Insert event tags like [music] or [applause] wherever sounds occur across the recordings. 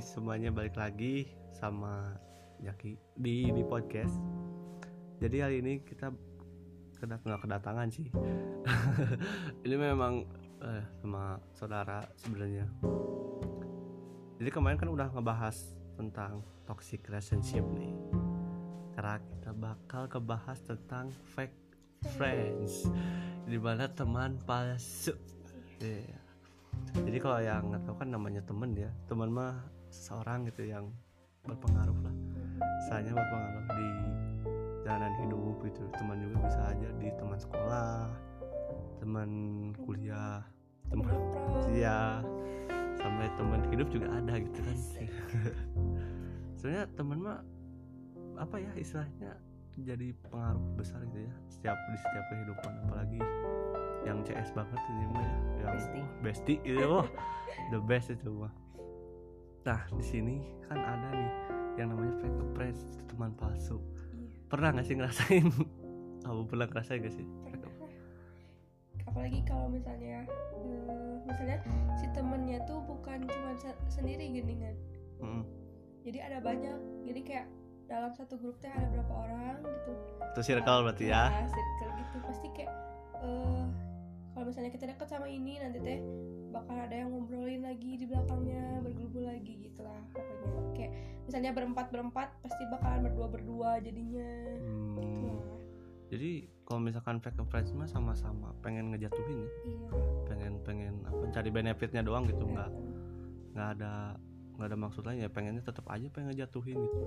Semuanya balik lagi sama Jaki di di podcast. Jadi hari ini kita kedat nggak kedatangan sih. [laughs] ini memang eh, sama saudara sebenarnya. Jadi kemarin kan udah ngebahas tentang toxic relationship nih. Sekarang kita bakal kebahas tentang fake friends, di mana teman palsu. Iya. Jadi kalau yang nggak tahu kan namanya temen ya, teman mah seseorang gitu yang berpengaruh lah. Misalnya berpengaruh di jalanan hidup gitu. Teman juga bisa aja di teman sekolah, teman kuliah, teman ya sampai teman hidup juga ada gitu kan. [laughs] Sebenarnya teman mah apa ya istilahnya jadi pengaruh besar gitu ya setiap di setiap kehidupan apalagi yang CS banget ini mah ya yang Bestie. bestie gitu wah the best itu mah nah di sini kan ada nih yang namanya fake friends itu teman palsu. Pernah nggak sih ngerasain? [laughs] Kamu pernah ngerasain gak sih? Apalagi kalau misalnya eh, misalnya si temennya tuh bukan cuma se- sendiri geningan. Mm. jadi ada banyak. Jadi kayak dalam satu grup teh ada berapa orang gitu. Itu circle berarti ya. Nah, circle gitu. Pasti kayak eh kalau misalnya kita dekat sama ini nanti teh bakal ada yang ngobrolin lagi di belakangnya bergelubung lagi gitu lah pokoknya. Kayak misalnya berempat berempat pasti bakalan berdua berdua jadinya gitu Hmm. lah. Jadi kalau misalkan fake friends mah sama-sama pengen ngejatuhin ya? Iya. Pengen pengen apa cari benefitnya doang gitu nggak nggak ada nggak ada maksud lain ya pengennya tetap aja pengen ngejatuhin gitu.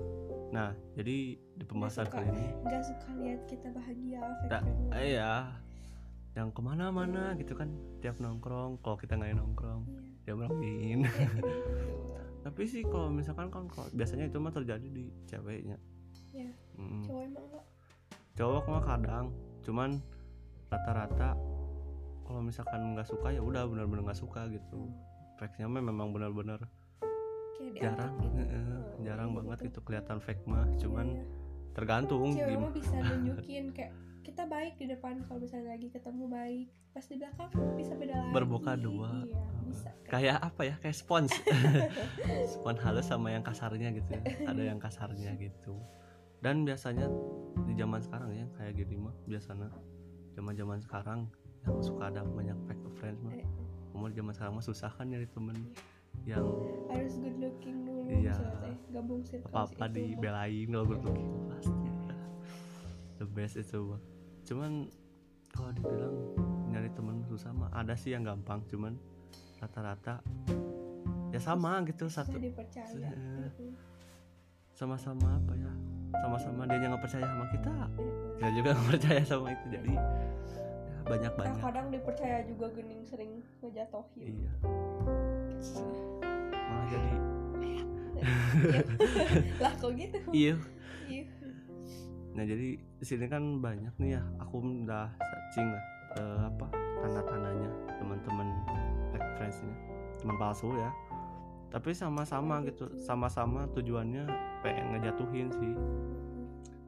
Nah jadi di pembahasan kali ini nggak suka lihat kita bahagia fake Tak, friend. eh ya yang ke mana-mana gitu kan tiap nongkrong kalau kita nggak nongkrong dia merangin Iya. [laughs] tapi sih kalau misalkan kan kalau biasanya itu mah terjadi di ceweknya Iya. Mm. cowok emang enggak cowok mah kadang cuman rata-rata kalau misalkan nggak suka ya udah benar-benar nggak suka gitu fake-nya mah memang benar-benar jarang gitu eh, Oh, jarang iya banget gitu. itu kelihatan fake mah cuman Iya. tergantung cewek mah bisa [laughs] nunjukin kayak kita baik di depan kalau misalnya lagi ketemu baik. Pas di belakang bisa beda lagi. Bermuka dua. iya bisa. Kayak apa ya? Kayak spons. [laughs] Spons halus sama yang kasarnya gitu ya. ada yang kasarnya gitu. Dan biasanya di zaman sekarang ya kayak gini mah biasanya zaman zaman sekarang yang suka ada banyak fake friends mah. Eh. umur zaman sekarang mah susah kan nyari temen yang harus good looking dulu Iya. misalnya teh gabung circle apa apa dibelain kalau gue gitu pasti. The best itu mah cuman kalau dibilang nyari temen susah mah ada sih yang gampang cuman rata-rata ya sama gitu satu. Mm-mm. sama-sama apa ya? Sama-sama dia yang nggak percaya sama kita. Kita juga nggak percaya sama itu jadi ya, banyak nah banyak kadang dipercaya juga gening sering ngejatohin. Iya. Malah jadi [laughs] [laughs] lah kok gitu? Iya Iya. Nah jadi di sini kan banyak nih ya aku udah searching lah eh, apa tanda-tandanya teman-teman fake friends ini teman palsu ya tapi sama-sama gitu sama-sama tujuannya pengen ngejatuhin sih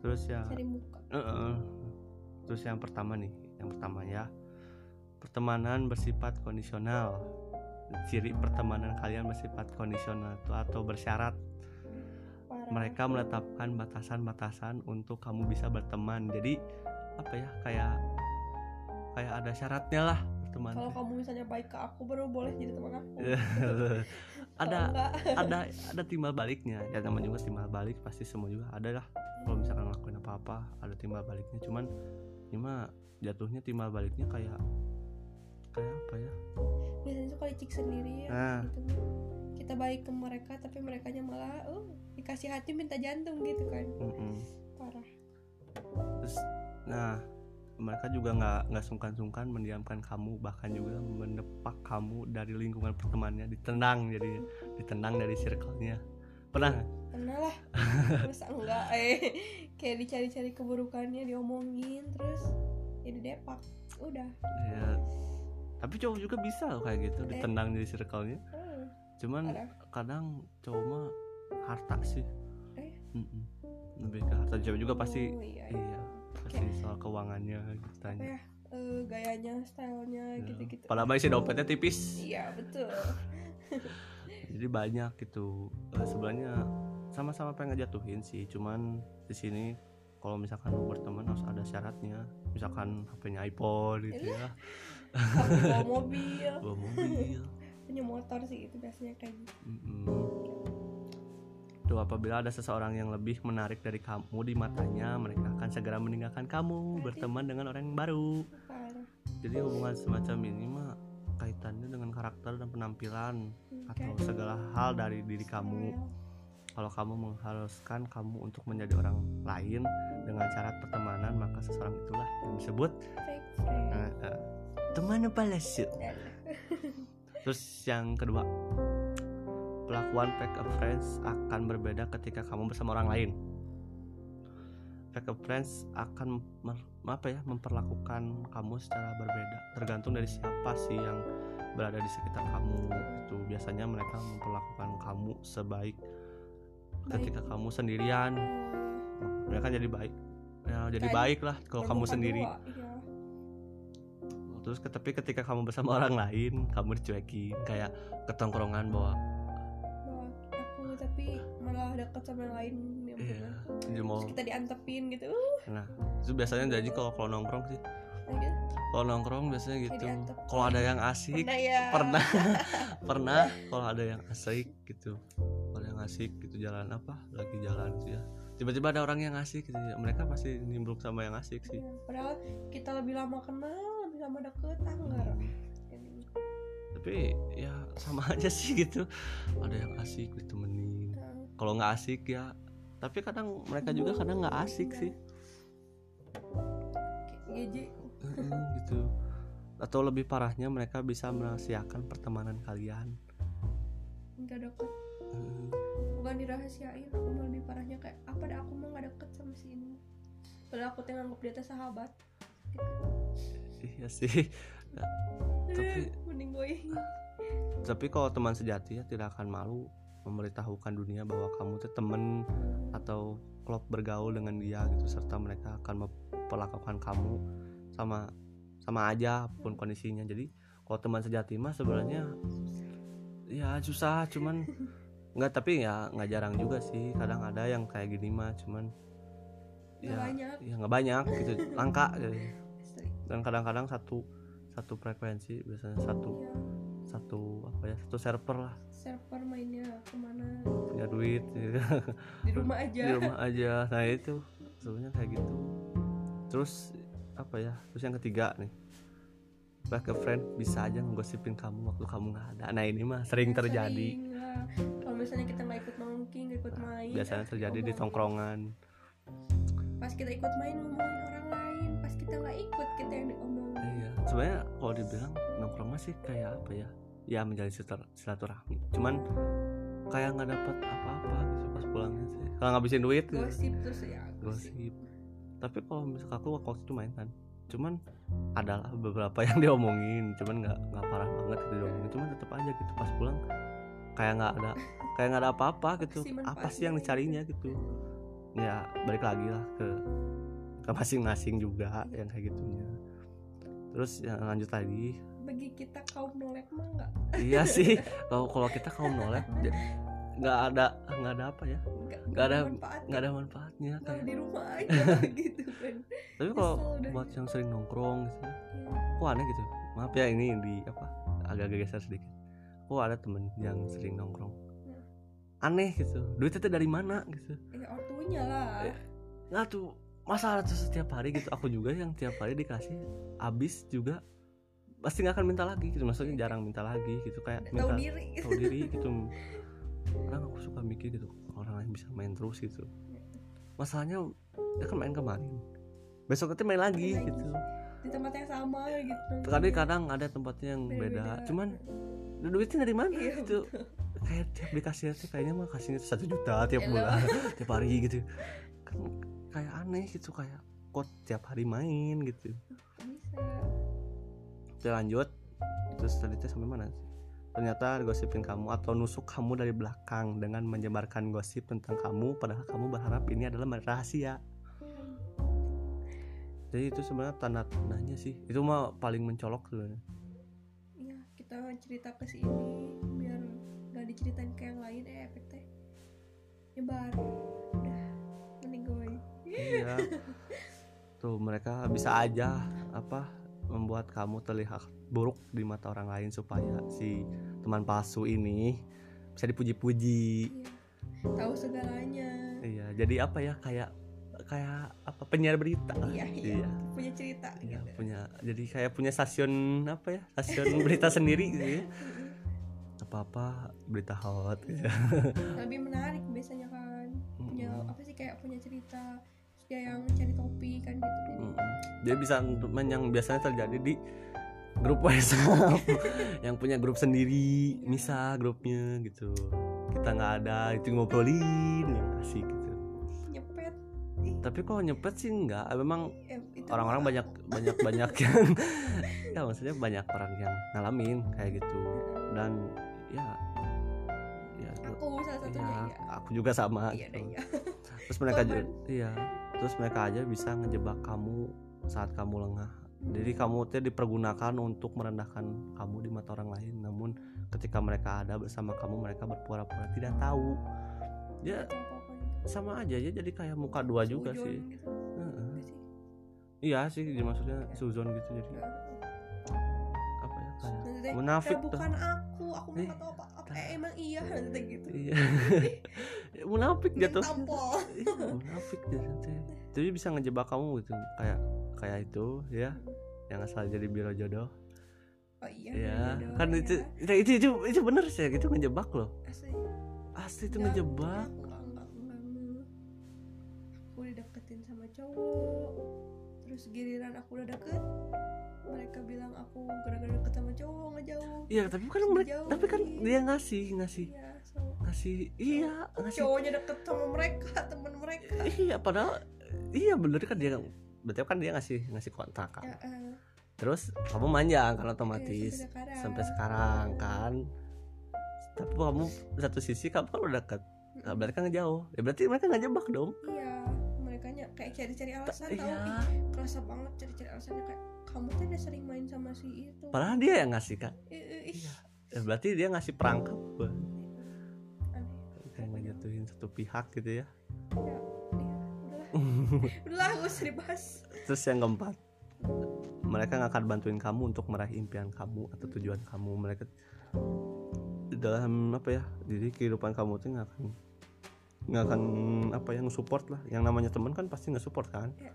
terus ya cari muka Eh, eh. Terus yang pertama nih, yang pertama ya. Pertemanan bersifat kondisional. Ciri pertemanan kalian bersifat kondisional atau bersyarat. Mereka menetapkan batasan-batasan untuk kamu bisa berteman. Jadi apa ya kayak kayak ada syaratnya lah berteman. kalau kamu misalnya baik ke aku baru boleh jadi teman aku. [laughs] Ada ada ada timbal baliknya. Ya namanya juga timbal balik pasti semua juga ada lah. Kalau misalkan ngelakuin apa apa ada timbal baliknya. Cuman ini mah jatuhnya timbal baliknya kayak kayak apa ya? Biasanya suka licik sendiri ya Nah. gitu kita baik ke mereka tapi mereka malah oh dikasih hati minta jantung gitu kan. Mm-mm. parah. Terus nah mereka juga nggak nggak sungkan-sungkan mendiamkan kamu bahkan juga mendepak kamu dari lingkungan pertemanannya ditendang jadi ditendang dari circle-nya. Pernah pernah lah. [laughs] Masa enggak eh. Kayak dicari-cari keburukannya diomongin terus jadi depak. Udah. Ya tapi cowok juga bisa loh kayak gitu ditendang dari circle-nya cuman parah kadang cowok mah harta sih. Eh? Mm-mm. lebih ke harta. Cewek juga pasti Oh, iya, iya pasti soal keuangannya gitu tanya ya? Eh, gayanya stylenya gitu-gitu. Padahal isi dompetnya tipis. Iya betul. [laughs] Jadi banyak gitu. Eh, sebenarnya sama-sama pengen ngejatuhin sih. Cuman di sini kalau misalkan mau berteman harus ada syaratnya. Misalkan HP-nya iPhone gitu ya. Aku bawa mobil. [laughs] Bawa mobil punya motor sih itu biasanya kayak gitu Mm-mm. Tuh apabila ada seseorang yang lebih menarik dari kamu di matanya, mereka akan segera meninggalkan kamu, berteman dengan orang yang baru. parah Jadi hubungan semacam ini mah kaitannya dengan karakter dan penampilan Hmm, atau segala hal dari diri kamu. style. Kalau kamu mengharuskan kamu untuk menjadi orang lain dengan syarat pertemanan, maka seseorang itulah yang disebut eh, eh, teman palsu. [laughs] Terus yang kedua, perlakuan fake a friends akan berbeda ketika kamu bersama orang lain. Fake a friends akan apa ya memperlakukan kamu secara berbeda, tergantung dari siapa sih yang berada di sekitar kamu. Itu biasanya mereka memperlakukan kamu sebaik ketika kamu sendirian. Mereka jadi baik, ya jadi baik lah kalau kamu sendiri. dua, iya. Terus tapi ketika kamu bersama orang lain, kamu dicuekin kayak ketongkrongan bahwa aku tapi malah deket sama yang lain yang Iya, dia mau terus kita diantepin gitu Nah, itu biasanya jadi kalau kalau nongkrong sih. Kalau nongkrong biasanya gitu. Kalau ada yang asik, pernah ya pernah [laughs] pernah kalau ada yang asik gitu. Kalau yang asik gitu jalan apa? Lagi jalan gitu ya. Tiba-tiba ada orang yang asik gitu ya. Mereka pasti nimbrung sama yang asik sih. Ya, padahal kita lebih lama kenal lebih lama deket ah enggak Ini. Tapi ya sama [laughs] aja sih gitu. Ada yang asik ditemenin. Kalau nggak asik ya tapi kadang mereka juga kadang nggak asik sih Heeh, gitu atau lebih parahnya mereka bisa merahasiakan pertemanan kalian nggak deket. Bukan dirahasiain aku mah lebih parahnya kayak apa dah aku mah nggak deket sama si ini. Padahal aku tuh nganggep dia teh sahabat. Iya sih. Tapi- mending gue tapi kalau teman sejati ya tidak akan malu memberitahukan dunia bahwa kamu tuh temen atau klub bergaul dengan dia gitu serta mereka akan memperlakukan kamu sama sama aja apa pun kondisinya. Jadi kalau teman sejati mah sebenarnya ya susah cuman nggak tapi ya nggak jarang juga sih. Kadang ada yang kayak gini mah cuman Nggak ya banyak. ya nggak banyak gitu. Langka [laughs] gitu. Dan kadang-kadang satu satu frekuensi biasanya satu Iya, satu apa ya satu server lah. Server mainnya ke mana? Punya duit gitu. [laughs] di rumah aja. Di rumah aja. Nah itu. Sebenarnya kayak gitu. Terus apa ya terus yang ketiga nih. Back friend bisa aja ngegosipin kamu waktu kamu nggak ada. Nah ini mah sering terjadi Sering. Kalau misalnya kita nggak ikut nongki nggak ikut main biasanya terjadi di tongkrongan. Pas kita ikut main ngomongin orang lain. Pas kita nggak ikut kita yang diomongin. Iya sebenarnya kalau dibilang nongkrong mah sih kayak apa ya? Ya menjadi silatur- silaturahmi. Cuman kayak nggak dapat apa-apa gitu pas pulangnya sih. Kalau ngabisin duit gitu. gosip terus ya gosip. Tapi kalau misal aku waktu itu main kan cuman adalah beberapa [laughs] yang diomongin. Cuman nggak nggak parah banget gitu diomongin. Cuman tetap aja gitu pas pulang kayak nggak ada kayak nggak ada apa-apa gitu. Apa sih yang manfaatnya? dicarinya gitu? Ya balik lagi lah ke ke masing-masing juga yang kayak gitunya. Terus yang lanjut lagi. Bagi kita kaum nolek mah nggak? Iya sih. [laughs] Kalau kalau kita kaum nolak nggak ada nggak ada apa ya? Nggak ada- nggak ada manfaatnya kayak di rumah aja [laughs] gitu kan tapi kalau buat yang sering nongkrong gitu ya, Ya, kok aneh gitu? Maaf ya ini di apa agak-agak geser sedikit kok ada temen yang sering nongkrong. Hmm. aneh gitu duitnya tuh dari mana gitu? Ya ortunya lah. Eh, nggak tuh masa tuh setiap hari gitu? Aku juga yang tiap hari dikasih habis juga pasti nggak akan minta lagi gitu. Maksudnya jarang minta lagi gitu kayak Nggak tahu minta diri. tahu diri [laughs] gitu. Kadang aku suka mikir gitu orang lain bisa main terus gitu. Masalahnya dia kan main kemarin. Besok nanti main lagi Main lagi. gitu. Di tempat yang sama gitu. Kadang kadang ada tempatnya yang beda. Cuman duitnya dari mana Iya, gitu? kayak tiap dikasih tuh kayaknya mah kasihnya satu juta tiap Elah. bulan [laughs] tiap hari gitu. Kan kayak aneh gitu kayak kok tiap hari main gitu. Bisa. Oke lanjut. Terus tadi sampai mana? Sih? ternyata gosipin kamu atau nusuk kamu dari belakang dengan menyebarkan gosip tentang kamu padahal kamu berharap ini adalah rahasia. Jadi itu sebenarnya tanda tandanya sih. Itu mah paling mencolok sebenarnya. iya kita cerita ke si ini biar nggak diceritain ke yang lain eh efek teh nyebar udah mending gue iya. Tuh mereka bisa aja apa membuat kamu terlihat buruk di mata orang lain supaya si teman palsu ini bisa dipuji-puji. Iya. Tahu segalanya. Iya jadi apa ya kayak kayak apa penyiar berita. Iya iya. Iya. Punya cerita Iya, gitu. punya jadi kayak punya stasiun apa ya stasiun [laughs] berita sendiri gitu ya. Apa apa berita hot. Gitu. [laughs] lebih menarik biasanya kan punya Mm-mm. apa sih kayak punya cerita dia yang cari topik kan gitu jadi Mm-mm. dia bisa untuk yang biasanya terjadi di grup [laughs] WhatsApp yang punya grup sendiri misah grupnya gitu. Kita nggak ada itu ngobrolin yang asik tapi kalau nyepet sih enggak. Memang eh, orang-orang banyak banyak banyak [laughs] yang [laughs] ya maksudnya banyak orang yang ngalamin kayak gitu. Dan ya ya aku salah satunya ya, iya. aku juga sama iya gitu. iya. Terus mereka Korban. ju- iya. Terus mereka aja bisa ngejebak kamu saat kamu lengah. Jadi kamu tuh dipergunakan untuk merendahkan kamu di mata orang lain. Namun ketika mereka ada bersama kamu mereka berpura-pura tidak tahu. Ya sama aja ya jadi kayak muka dua juga sih. gitu. Sih? iya sih maksudnya suzon gitu jadi. Apa ya kayak Nanti munafik "Eh, tuh. bukan aku aku Eh, nggak tahu apa apa. eh, emang iya nanti teh gitu. iya. Ya, [laughs] munafik [laughs] Iya, munafik teh. jadi bisa ngejebak kamu gitu kayak kayak itu ya. Yang asal jadi biro jodoh. Oh iya ya jodoh, kan ya. itu, itu itu itu itu bener sih itu ngejebak loh. Asli. Asli itu ngejebak cowok. Terus giliran aku udah deket mereka bilang aku gara-gara deket sama cowok ngejauh. Iya tapi kan mereka Jauh, tapi kan iya. dia ngasih ngasih iya so ngasih iya ngasih cowoknya deket sama mereka [laughs] temen mereka. Iya padahal iya bener kan dia berarti kan dia ngasih ngasih kontak kan. Ya, eh, terus kamu manjang kan otomatis sampai sekarang. sampai sekarang kan. Tapi kamu satu sisi kamu kan udah deket. Nah, berarti kan ngejauh. Ya berarti mereka ngejebak dong. Iya kayak cari-cari alasan tau iya. Ih, kerasa banget cari-cari alasannya kayak kamu tuh udah sering main sama si itu. Padahal dia yang ngasih kan. Iya. ya, berarti dia ngasih perangkap aneh. Kayak ngejatuhin satu pihak gitu ya. Ya, iya, udahlah [laughs] udahlah gak usah dibahas. Terus yang keempat mereka nggak akan bantuin kamu untuk meraih impian kamu atau tujuan kamu. Mereka dalam apa ya jadi kehidupan kamu tuh nggak akan nggak akan apa yang support lah. Yang namanya teman kan pasti nggak support kan? Ya,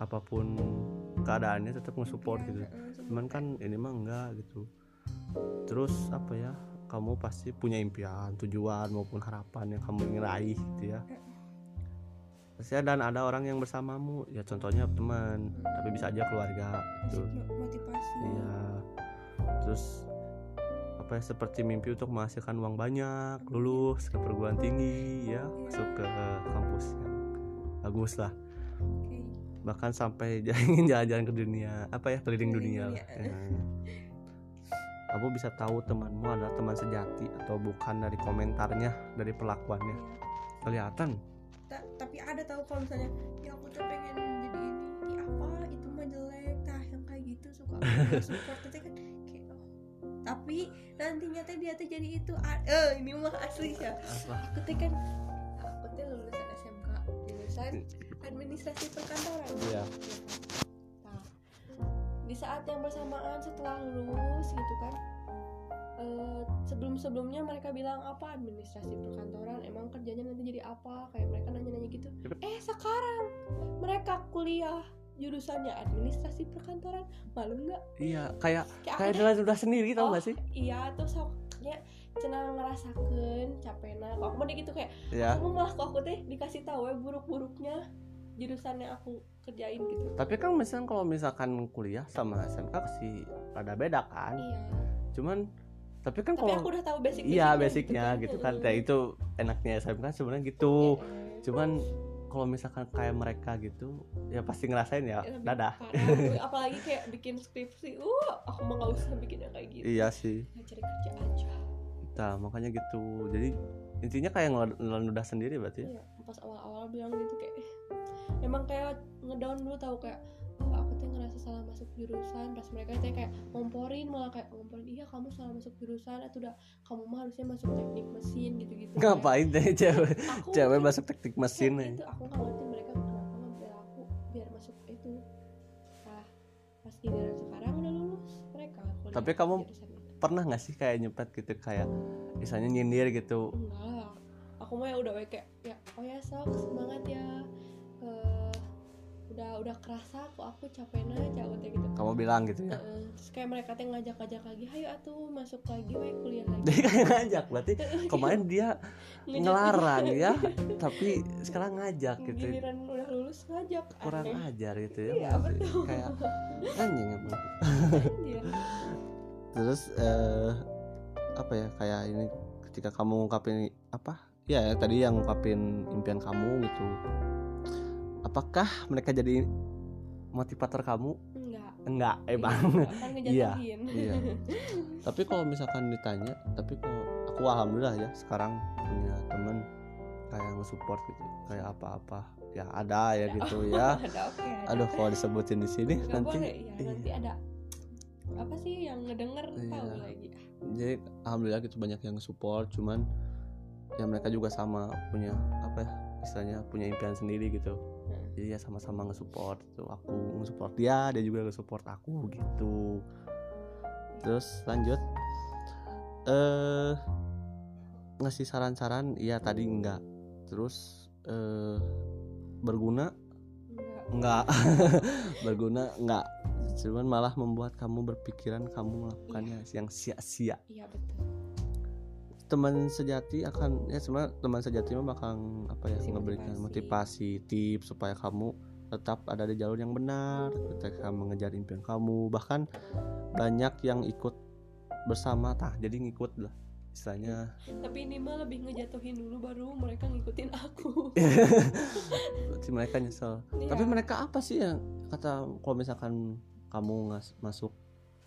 apa pun keadaannya tetap nge-support impian, gitu. cuman kan ini mah enggak gitu. Terus apa ya kamu pasti punya impian tujuan maupun harapan yang kamu ingin raih gitu ya. Pasti dan ada orang yang bersamamu. Ya contohnya teman tapi bisa aja keluarga gitu. Motivasi. Iya. Terus apa seperti mimpi untuk menghasilkan uang banyak lulus ke perguruan tinggi ya masuk ke kampus yang bagus lah Oke. bahkan sampai ingin [laughs] jalan-jalan ke dunia apa ya keliling dunia, dunia. Ya. kamu bisa tahu temanmu adalah teman sejati atau bukan dari komentarnya dari perlakuannya kelihatan Ta- tapi ada tahu kalau misalnya ya aku tuh pengen jadi ini apa itu mah jelek tah yang kayak gitu suka [laughs] support itu kan. Tapi nantinya teh dia teh jadi itu eh ini mah asli ya. Aku teh kan aku teh lulusan SMK jurusan administrasi perkantoran. Iya. nah di saat yang bersamaan setelah lulus gitu kan sebelum sebelumnya mereka bilang apa administrasi perkantoran? Emang kerjanya nanti jadi apa? Kayak mereka nanya-nanya gitu. Eh sekarang mereka kuliah jurusannya administrasi perkantoran malu nggak? Iya kayak kayak kayak aku adalah udah sendiri tau Oh, gak sih? iya tuh soknya cenah ngerasakan capekna kok aku mah gitu kayak ya aku malah kok aku teh dikasih tahu ya buruk-buruknya jurusannya aku kerjain gitu. Tapi kan misalkan kalau misalkan kuliah sama SMK sih rada beda kan? Iya. Cuman tapi kan tapi aku kalau udah tahu basic iya basicnya gitu kan Heeh. kayak itu enaknya SMK sebenarnya gitu. Iya. cuman kalau misalkan kayak mereka gitu ya pasti ngerasain ya. Ya, dadah. parah. Wih, [laughs] apalagi kayak bikin skripsi uh aku mah gak usah bikin yang kayak gitu. Iya sih. Cari kerja aja. Nah makanya gitu. Jadi intinya kayak ngel- udah sendiri berarti ya. Iya pas awal-awal bilang gitu kayak eh, emang kayak ngedown dulu tahu kayak oh ngerasa salah masuk jurusan pas mereka teh kayak ngomporin malah kayak ngomporin iya kamu salah masuk jurusan atau udah kamu mah harusnya masuk teknik mesin gitu-gitu. Ngapain deh cewek? aku cewek kayak- masuk teknik mesin kayak aja. itu aku nggak ngerti mereka kenapa ngambil aku biar masuk itu. Ah pas giliran sekarang udah lulus mereka kuliah Tapi kamu- pernah nggak sih kayak nyepet gitu kayak misalnya nyindir gitu? Enggak. Aku mah ya udah kayak ya oh ya sok semangat ya udah udah kerasa kok aku capek aja aku gitu. Kamu bilang gitu ya? Terus kayak mereka teh ngajak-ngajak lagi hayo atuh masuk lagi we kuliah lagi. Dia kayak ngajak berarti [laughs] kemarin dia Ngajak- ngelarang ya [laughs] tapi sekarang ngajak gitu. Giliran udah lulus ngajak kurang aneh. ajar gitu ya Iya, betul. kayak [laughs] anjing emang. Iya. terus eh apa ya kayak ini ketika kamu ngungkapin apa? Ya tadi yang ngungkapin impian kamu gitu apakah mereka jadi motivator kamu? Enggak. Enggak emang akan Iya, ngejatuhin. [laughs] Iya tapi kalau misalkan ditanya tapi kalau aku alhamdulillah ya sekarang punya temen kayak nge-support gitu kayak apa-apa. Ya ada ya gitu [laughs] ya. Ada oke ada. aduh kalau disebutin di sini Nggak nanti boleh ya iya. nanti ada apa sih yang ngedenger tahu Iya. lagi? Jadi alhamdulillah gitu banyak yang support cuman ya mereka juga sama punya apa ya istilahnya punya impian sendiri gitu. Jadi ya sama-sama nge-support gitu aku nge-support dia dia juga nge-support aku gitu. Terus lanjut. Eh ngasih saran-saran iya tadi enggak. Terus eh berguna? Enggak. Enggak. [laughs] Berguna enggak. Cuman malah membuat kamu berpikiran kamu melakukannya yang sia-sia. Iya betul teman sejati akan ya sebenarnya teman sejati mah bakal apa ya Kasih memberikan motivasi. motivasi tips supaya kamu tetap ada di jalur yang benar ketika mengejar impian kamu bahkan banyak yang ikut bersama tah jadi ngikut lah istilahnya tapi ini mah lebih ngejatuhin dulu baru mereka ngikutin aku [laughs] berarti mereka nyesel Iya. tapi mereka apa sih yang kata kalau misalkan kamu ngas masuk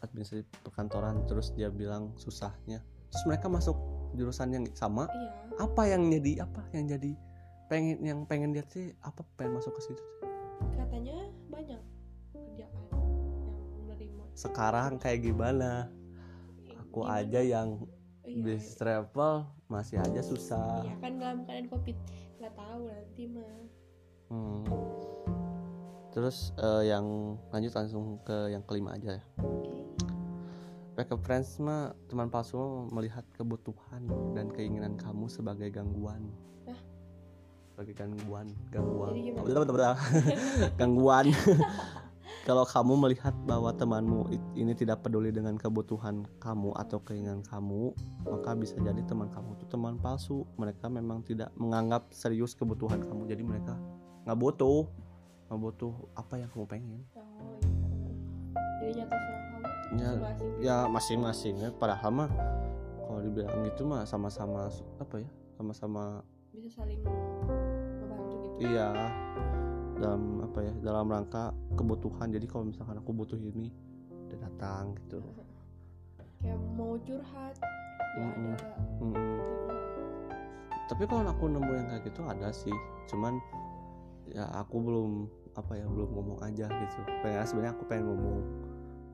administrasi perkantoran terus dia bilang susahnya terus mereka masuk jurusan yang sama iya. apa yang jadi apa yang jadi pengen yang pengen dia sih apa pengen masuk ke situ? Katanya banyak kerjaan yang menerima. Sekarang kayak gimana? Aku Gimana? aja yang iya, bis travel masih aja susah. Iya kan dalam keadaan covid nggak tahu nanti mah. Hmm. terus eh, yang lanjut langsung ke yang kelima aja ya. Oke Backup friends mah teman palsu melihat kebutuhan dan keinginan kamu sebagai gangguan. Hah? sebagai gangguan gangguan? Betul, betul, betul. gangguan. Kalau kamu melihat bahwa temanmu ini tidak peduli dengan kebutuhan kamu atau keinginan kamu maka bisa jadi teman kamu itu teman palsu. Mereka memang tidak menganggap serius kebutuhan kamu. Jadi mereka nggak butuh nggak butuh apa yang kamu pengen. Oh iya. Jadi nyata Ya, masing-masing. ya masing-masing ya. Padahal mah kalau dibilang gitu mah sama-sama apa ya sama-sama bisa saling membantu gitu. Iya dalam apa ya dalam rangka kebutuhan. Jadi kalau misalkan aku butuh ini udah datang gitu. [laughs] Kayak mau curhat ya Mm-mm. ada. Mm-mm. tapi kalau aku nemu yang kayak gitu ada sih. Cuman ya aku belum apa ya belum ngomong aja gitu. Pengen sebenarnya aku pengen ngomong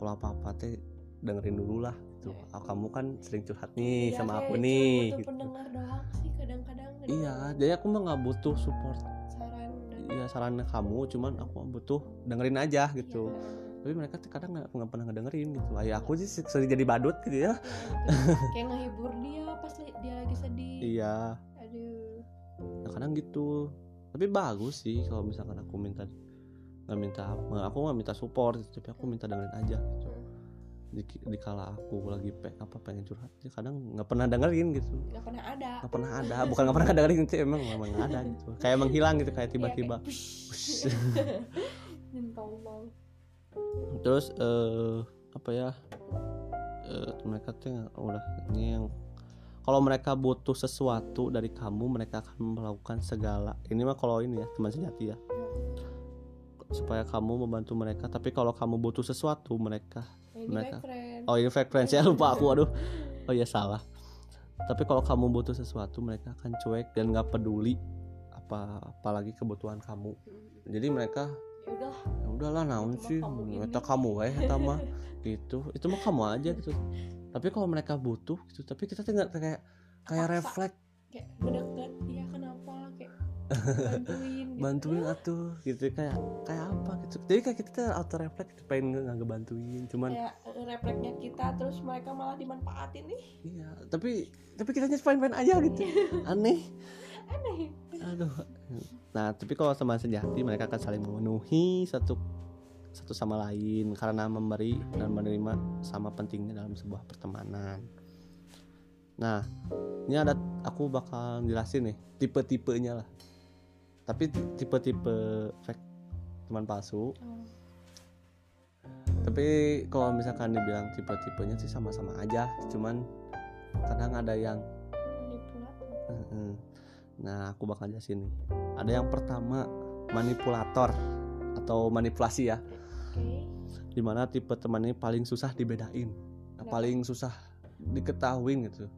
kalau apa apa teh dengerin dulu lah gitu. Iya. Ah, kamu kan sering curhat nih Iya, sama aku nih gitu. pendengar doang sih kadang-kadang iya jadi aku mah nggak butuh support. Saran dan ya sarannya kamu cuman aku butuh dengerin aja gitu. Iya, tapi mereka tuh kadang nggak nggak pernah ngedengerin gitu. Ayah aku sih sering jadi badut gitu ya. Iya, betul. [laughs] kayak ngehibur dia pas dia lagi sedih. Iya. Aduh. Ya kadang gitu. Tapi bagus sih kalau misalkan aku minta nggak minta apa aku nggak minta support gitu, tapi aku minta dengerin aja gitu. Di, di kala aku lagi pe, apa pengen curhat dia kadang nggak pernah dengerin gitu. Nggak pernah ada. Nggak pernah ada bukan nggak pernah dengerin itu emang memang nggak ada gitu. [laughs] Kayak menghilang gitu kayak Iya, tiba-tiba. [laughs] minta terus eh apa ya eh, mereka tuh yang- udah ini yang kalau mereka butuh sesuatu dari kamu mereka akan melakukan segala. Ini mah kalau ini ya teman sejati ya supaya kamu membantu mereka. Tapi kalau kamu butuh sesuatu mereka ini Mereka. oh ini fake friends ya lupa aku aduh. Oh ya salah. Tapi kalau kamu butuh sesuatu mereka akan cuek dan nggak peduli apa apalagi kebutuhan kamu. Jadi mereka ya udah. Ya udahlah naon sih? eta kamu weh eta mah gitu. Itu mah kamu aja gitu. Tapi kalau mereka butuh gitu tapi kita tinggal kayak kayak Paksa. refleks. Kayak bantuin gitu. bantuin atuh gitu. Kayak kayak apa gitu. Jadi kayak kita auto refleks gitu, pengen nggak nggak ngebantuin. Cuman kayak refleksnya kita terus mereka malah dimanfaatin nih iya tapi tapi kita fine fine aja gitu. Aneh. [laughs] Aneh. Aduh. Nah tapi kalau teman sejati mereka akan saling memenuhi satu satu sama lain karena memberi dan menerima sama pentingnya dalam sebuah pertemanan. Nah ini ada aku bakal jelasin nih tipe-tipenya lah tapi ti- tipe-tipe fake teman palsu Oh, tapi kalau misalkan dibilang tipe-tipenya sih sama-sama aja cuman kadang ada yang. Nah, aku bakal jelasin nih. Ada yang pertama manipulator atau manipulasi ya, oke di mana tipe teman ini paling susah dibedain, Kenapa? paling susah diketahui gitu.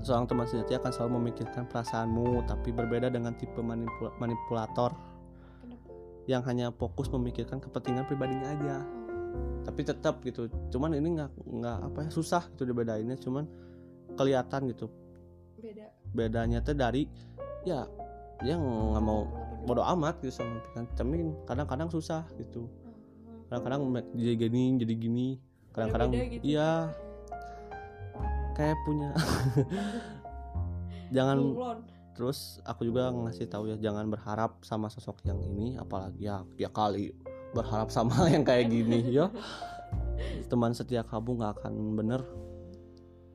Seorang teman sejati akan selalu memikirkan perasaanmu, tapi berbeda dengan tipe manipula- manipulator kenapa? yang hanya fokus memikirkan kepentingan pribadinya aja. oh, Tapi tetap gitu, cuman ini nggak nggak apa ya susah gitu dibedainnya, cuman kelihatan gitu. Beda. Bedanya tuh dari ya dia nggak mau bodoh amat gitu sama pikiran tapi kadang-kadang susah gitu. Oh, kadang-kadang me- jadi gini jadi gini. Kadang-kadang gitu. iya kayak punya [laughs] jangan terus aku juga ngasih tahu ya jangan berharap sama sosok yang ini apalagi ya ya kali berharap sama [laughs] yang kayak gini ya. [laughs] Teman setia kamu nggak akan bener.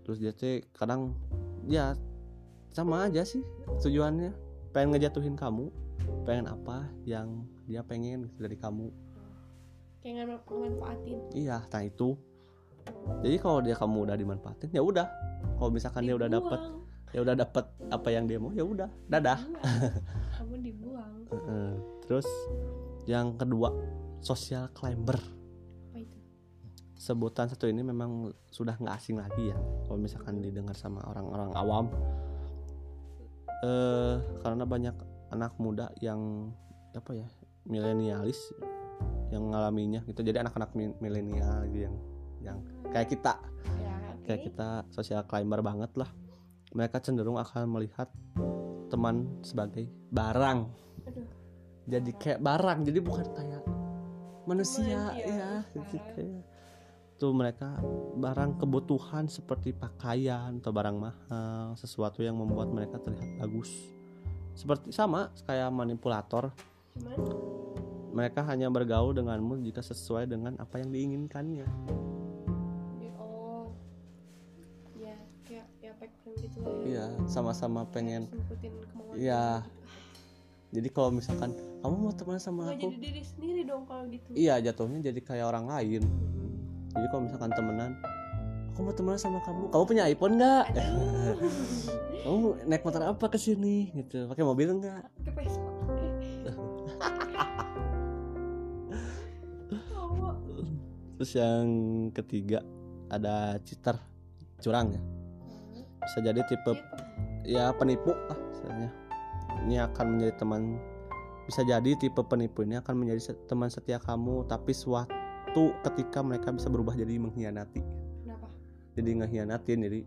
Terus dia tuh kadang ya sama aja sih tujuannya. Pengen ngejatuhin kamu pengen apa yang dia pengen gitu dari kamu. Kayak nggak manfaatin. Iya nah itu jadi kalau dia kamu udah dimanfaatin ya udah. Kalau misalkan dia udah dapet ya udah dapet apa yang dia mau ya udah. Dadah. Kamu dibuang. [laughs] Terus yang kedua social climber. Apa itu? Sebutan satu ini memang sudah nggak asing lagi ya kalau misalkan didengar sama orang-orang awam. Eh karena banyak anak muda yang apa ya milenialis yang ngalaminya gitu. Jadi anak-anak mi- milenial gitu yang yang kayak kita. Ya oke. Kayak kita social climber banget lah. Mereka cenderung akan melihat teman sebagai barang. Aduh. Jadi kayak barang jadi bukan kayak manusia Manusia, ya jadi kayak tuh mereka barang kebutuhan seperti pakaian atau barang mahal sesuatu yang membuat mereka terlihat bagus. Seperti sama kayak manipulator. Cuman mereka hanya bergaul denganmu jika sesuai dengan apa yang diinginkannya gitu lah ya. Iya sama-sama pengen Iya. gitu. jadi kalau misalkan kamu mau teman sama Nggak aku jadi diri sendiri dong kalau gitu. Iya jatuhnya jadi kayak orang lain. Hmm. jadi kalau misalkan temenan aku mau temenan sama kamu. Kamu punya iPhone nggak? [laughs] Kamu naik motor apa ke sini? Gitu. Pakai mobil nggak? Vespa [laughs] terus yang ketiga ada cheater curang ya bisa jadi tipe ya penipu lah misalnya ini akan menjadi teman bisa jadi tipe penipu ini akan menjadi teman setia kamu tapi suatu ketika mereka bisa berubah jadi mengkhianati. Kenapa? Jadi ngehianatin jadi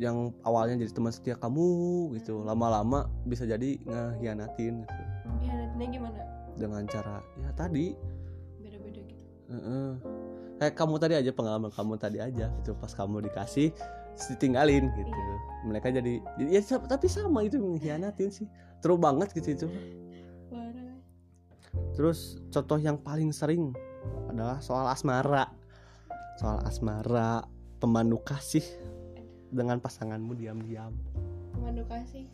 yang awalnya jadi teman setia kamu gitu. Lama-lama bisa jadi ngehianatin gitu. ya nantinya gimana? Dengan cara ya tadi. Beda-beda gitu. Heeh. kayak kamu tadi aja pengalaman kamu tadi aja gitu. Pas kamu dikasih ditinggalin gitu. Iya. mereka jadi, ya tapi sama itu mengkhianatin sih. Terus banget gitu itu. Terus contoh yang paling sering adalah soal asmara. Soal asmara pemandu kasih dengan pasanganmu diam-diam. Pemandu kasih